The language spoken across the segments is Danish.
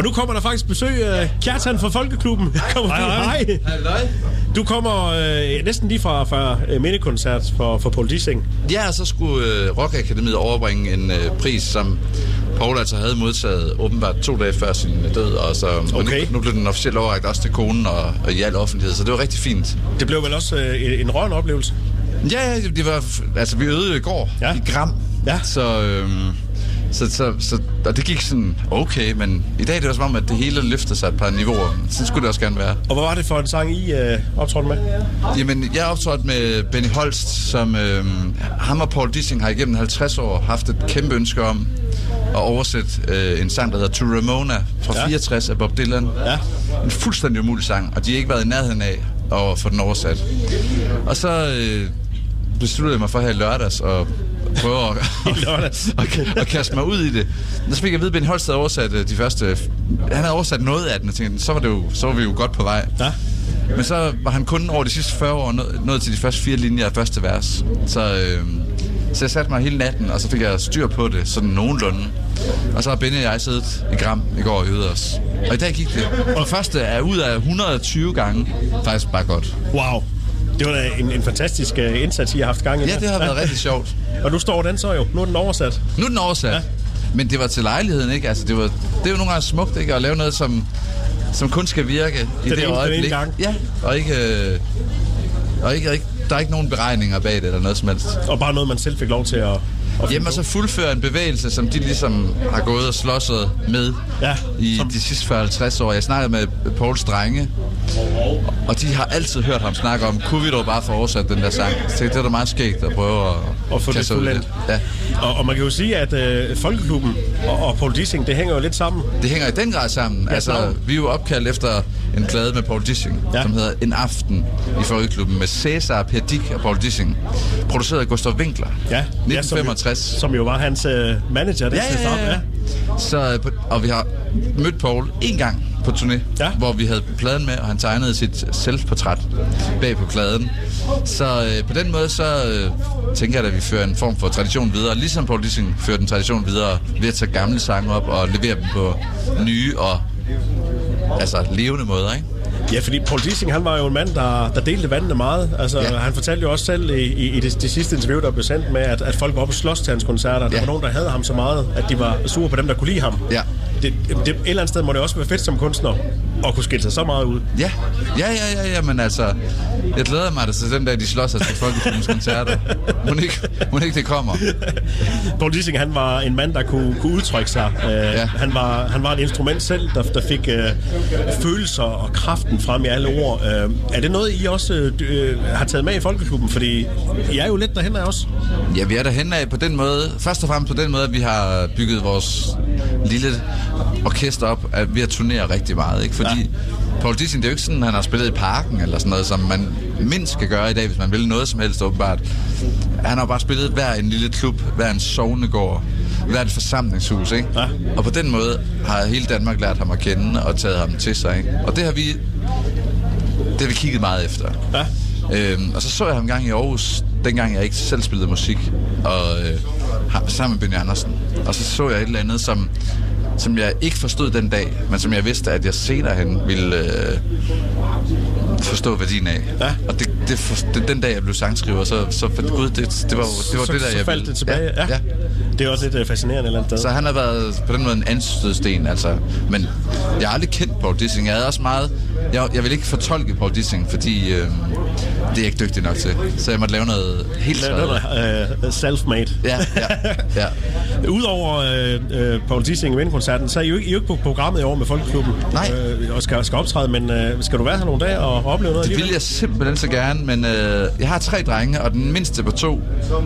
Og nu kommer der faktisk besøg af Kjartan fra Folkeklubben. Kommer Hej, hej. hej. Du kommer øh, næsten lige fra, fra øh, mindekoncert for, for Paul Dissing. Ja, så skulle øh, Rock Akademiet overbringe en øh, pris, som Paul altså havde modtaget åbenbart to dage før sin øh, død, og så Okay. nu, nu blev den officielt overrækt også til konen og, og i al offentlighed, så det var rigtig fint. Det blev vel også øh, en rørende oplevelse. Ja, ja, det var, altså vi øvede i går Ja. i Gram, Ja. så, øhm, så, så, så, og det gik sådan okay, men i dag er det var som om, at det hele løftede sig et par niveauer. Sådan skulle det også gerne være. Og hvad var det for en sang, I øh, optrådte med? Jamen, jeg optrådte med Benny Holst, som øh, ham og Paul Dissing har igennem 50 år haft et kæmpe ønske om at oversætte øh, en sang, der hedder To Ramona fra ja. 64 af Bob Dylan. Ja. En fuldstændig umulig sang, og de har ikke været i nærheden af at få den oversat. Og så øh, besluttede jeg mig for her i lørdags at prøve at, lørdags. at, at kaste mig ud i det. Og så fik jeg at vide, at Benny Holst havde oversat øh, de første... Han havde oversat noget af den, og tænkte, så var, det jo, så var vi jo godt på vej. Ja. Men så var han kun over de sidste 40 år nået, nået til de første fire linjer af første vers. Så, øh, så jeg satte mig hele natten, og så fik jeg styr på det, sådan nogenlunde. Og så har Benny og jeg siddet i Gram i går og øvet os. Og i dag gik det. Og det første er ud af 120 gange faktisk bare godt. Wow. Det var da en, en fantastisk øh, indsats, I har haft gang i. Ja, det har været rigtig sjovt. Og nu står den så jo. Nu er den oversat. Nu er den oversat. Ja. Ja. Men det var til lejligheden, ikke? Altså, det, var, det er jo nogle gange smukt, ikke? At lave noget, som, som kun skal virke i Den det, ene- øjeblik. gang. Ja, og ikke... Øh, og ikke, ikke, der er ikke nogen beregninger bag det, eller noget som helst. Og bare noget, man selv fik lov til at... at Jamen, og så fuldføre en bevægelse, som de ligesom har gået og slåsset med Ja, i som- de sidste 40-50 år. Jeg snakkede med Pauls drenge, og de har altid hørt ham snakke om, kunne vi dog bare få oversat den der sang? Så det er da meget skægt at prøve at, Og få det ud fuldendt. Ja. Og, og man kan jo sige, at øh, Folkeklubben og, og Paul Dissing, det hænger jo lidt sammen. Det hænger i den grad sammen. Ja, altså, vi er jo opkaldt efter en plade med Paul Dissing, Ja. som hedder En Aften i Folkeklubben med Cæsar, Per Dick og Paul Dissing. Produceret af Gustav Winkler. Ja, 1965. Ja, som, jo, som jo var hans øh, manager. Det Ja, ja, ja, med. ja. Så, øh, og vi har mødt Paul en gang på turné, Ja. hvor vi havde pladen med, og han tegnede sit selvportræt bag på pladen. Så øh, på den måde, så øh, tænker jeg, at vi fører en form for tradition videre, ligesom Paul Dissing fører den tradition videre ved at tage gamle sange op og levere dem på nye og altså levende måder, ikke? Ja, fordi Paul Dissing, han var jo en mand, der, der delte vandene meget. Altså, ja. Han fortalte jo også selv i, i, i det, det sidste interview, der blev sendt med, at, at folk var oppe og slås til hans koncerter. Der Ja. var nogen, der havde ham så meget, at de var sure på dem, der kunne lide ham. Ja. Det, det, et eller andet sted må det også være fedt som kunstner at kunne skille sig så meget ud. Ja, ja, ja, ja, ja, men altså, jeg glæder mig da til den dag, de slår sig til Folkeklubbens koncerter. Må ikke, må ikke det kommer. Paul Dissing, han var en mand, der kunne, kunne udtrykke sig. Uh, ja. han, var, han var et instrument selv, der, der fik uh, følelser og kraften frem i alle ord. Uh, er det noget, I også uh, har taget med i Folkeklubben? Fordi I er jo lidt derhen af os. Ja, vi er derhen af på den måde, først og fremmest på den måde, at vi har bygget vores lille orkester op, at vi har turneret rigtig meget, ikke? Fordi Ja. Paul Dissing, det er jo ikke sådan, at han har spillet i parken eller sådan noget, som man mindst skal gøre i dag, hvis man vil noget som helst åbenbart. Han har bare spillet hver en lille klub, hver en sovnegård, hver et forsamlingshus, ikke? Ja. Og på den måde har hele Danmark lært ham at kende og taget ham til sig, ikke? Og det har vi, det har vi kigget meget efter. Ja. Øhm, og så så jeg ham en gang i Aarhus, dengang jeg ikke selv spillede musik, og øh, sammen med Benny Andersen. Og så så jeg et eller andet, som, som jeg ikke forstod den dag, men som jeg vidste, at jeg senere hen ville øh, forstå værdien af. Ja. Og det, det, for, det, den dag, jeg blev sangskriver, så, så fandt gud, det, det var, det var så, det, der så jeg faldt ville. det tilbage. Ja. Ja, ja. Det er også lidt uh, fascinerende et eller andet sted. Så han har været på den måde en anstødsten, altså. Men jeg har aldrig kendt Paul Dissing. Jeg havde også meget... Jeg, jeg vil ikke fortolke Paul Dissing, fordi øh, det er jeg ikke dygtig nok til. Så jeg måtte lave noget helt Det er tredje. noget, uh, self-made. Ja, ja, ja. Udover øh, øh, Paul Dissing Vindkoncerten, så er I jo ikke, I jo ikke på programmet i år med Folkeklubben. Nej. Øh, og skal, skal optræde, men øh, skal du være her nogle dage og opleve noget Det vil jeg simpelthen så gerne, men øh, jeg har tre drenge, og den mindste på to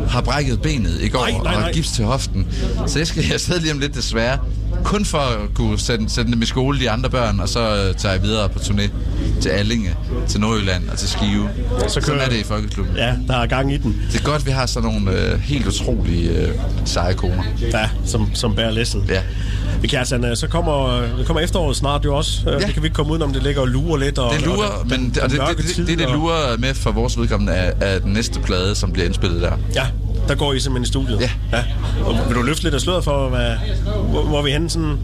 har brækket benet i går Nej, nej, og nej. har gips til hoften. Så jeg skal afsted lige om lidt desværre. Kun for at kunne sende, sende dem i skole, de andre børn, og så øh, tager jeg videre på turné til Allinge, til Nordjylland og til Skive. Så kører- Sådan er det i Folkeklubben. Ja, der er gang i den. Det er godt, vi har sådan nogle øh, helt utrolige øh, seje koner. Ja, som, som bærer læsset. Ja. Kjærsan, øh, så kommer, det kommer efteråret snart jo også. Ja. Ja. Det kan vi ikke komme udenom, det ligger og lurer lidt. Og, Det lurer, og men det, og det, det, det, det, det lurer med for vores vedkommende af, af den næste plade, som bliver indspillet der. Ja, der går I simpelthen i studiet. Ja. ja. Og vil du løfte lidt af sløret for, hvad, hvor, hvor er vi henne sådan?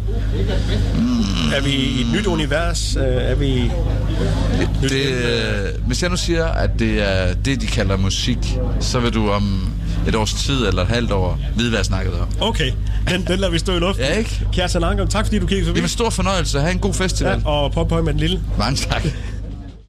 Er vi i et nyt univers? Øh, er vi... Det, det, øh, hvis jeg nu siger, at det er det, de kalder musik, så vil du om et års tid eller et halvt år vide, hvad jeg snakkede om. Okay, den, den lader vi stå i luften. Ja, ikke? Kjærsen Anker, tak fordi du kiggede forbi. Jamen, stor fornøjelse. Ha' en god festival. Ja, og prøv på med den lille. Mange tak.